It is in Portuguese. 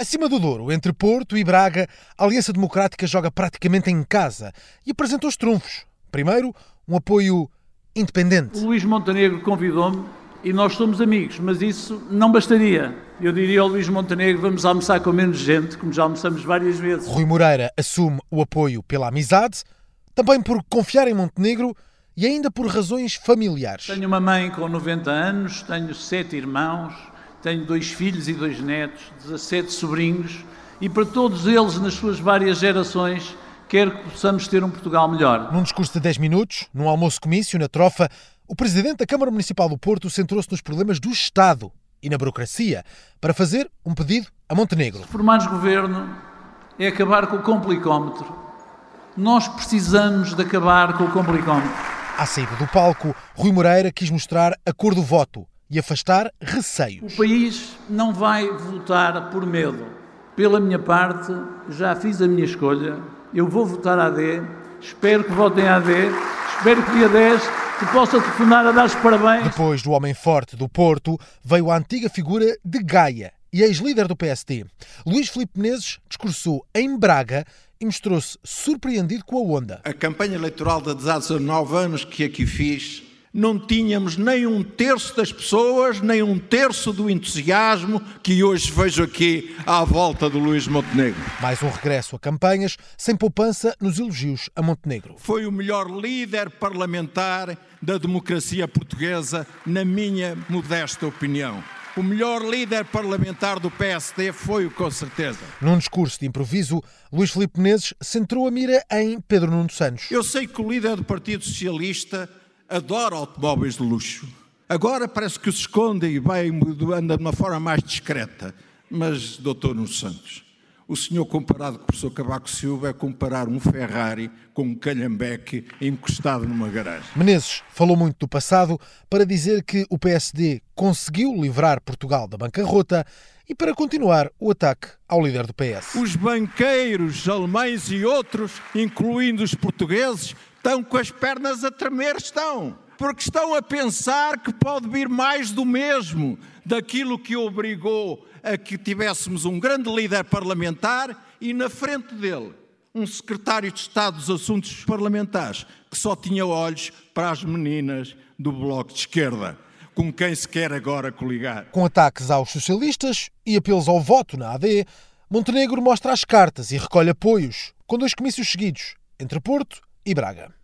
Acima do Douro, entre Porto e Braga, a Aliança Democrática joga praticamente em casa e apresenta os trunfos. Primeiro, um apoio independente. O Luís Montenegro convidou-me e nós somos amigos, mas isso não bastaria. Eu diria ao Luís Montenegro: vamos almoçar com menos gente, como já almoçamos várias vezes. Rui Moreira assume o apoio pela amizade, também por confiar em Montenegro e ainda por razões familiares. Tenho uma mãe com 90 anos, tenho sete irmãos, tenho dois filhos e dois netos, 17 sobrinhos, e para todos eles, nas suas várias gerações, quero que possamos ter um Portugal melhor. Num discurso de 10 minutos, num almoço-comício na Trofa, o presidente da Câmara Municipal do Porto centrou-se nos problemas do Estado e na burocracia para fazer um pedido a Montenegro. Formarmos governo é acabar com o complicómetro. Nós precisamos de acabar com o complicómetro. À saída do palco, Rui Moreira quis mostrar a cor do voto e afastar receios. O país não vai votar por medo. Pela minha parte, já fiz a minha escolha. Eu vou votar AD. Espero que votem AD. Espero que dia 10 que possa telefonar a dar os parabéns. Depois do homem forte do Porto, veio a antiga figura de Gaia e ex-líder do PSD. Luís Filipe Menezes discursou em Braga e mostrou-se surpreendido com a onda. A campanha eleitoral de 19 anos que aqui fiz não tínhamos nem um terço das pessoas, nem um terço do entusiasmo que hoje vejo aqui à volta do Luís Montenegro. Mais um regresso a campanhas, sem poupança nos elogios a Montenegro. Foi o melhor líder parlamentar da democracia portuguesa, na minha modesta opinião. O melhor líder parlamentar do PSD foi o com certeza. Num discurso de improviso, Luís Filipe Menezes centrou a mira em Pedro Nuno Santos. Eu sei que o líder do Partido Socialista adora automóveis de luxo. Agora parece que se esconde e vai, anda de uma forma mais discreta. Mas, doutor Nuno Santos, o senhor comparado com o professor Cavaco Silva é comparar um Ferrari com um calhambeque encostado numa garagem. Menezes falou muito do passado para dizer que o PSD conseguiu livrar Portugal da bancarrota e para continuar o ataque ao líder do PS. Os banqueiros alemães e outros, incluindo os portugueses, estão com as pernas a tremer, estão. Porque estão a pensar que pode vir mais do mesmo, daquilo que obrigou a que tivéssemos um grande líder parlamentar e na frente dele um secretário de Estado dos Assuntos Parlamentares que só tinha olhos para as meninas do Bloco de Esquerda, com quem se quer agora coligar. Com ataques aos socialistas e apelos ao voto na AD, Montenegro mostra as cartas e recolhe apoios, com dois comícios seguidos, entre Porto e Braga.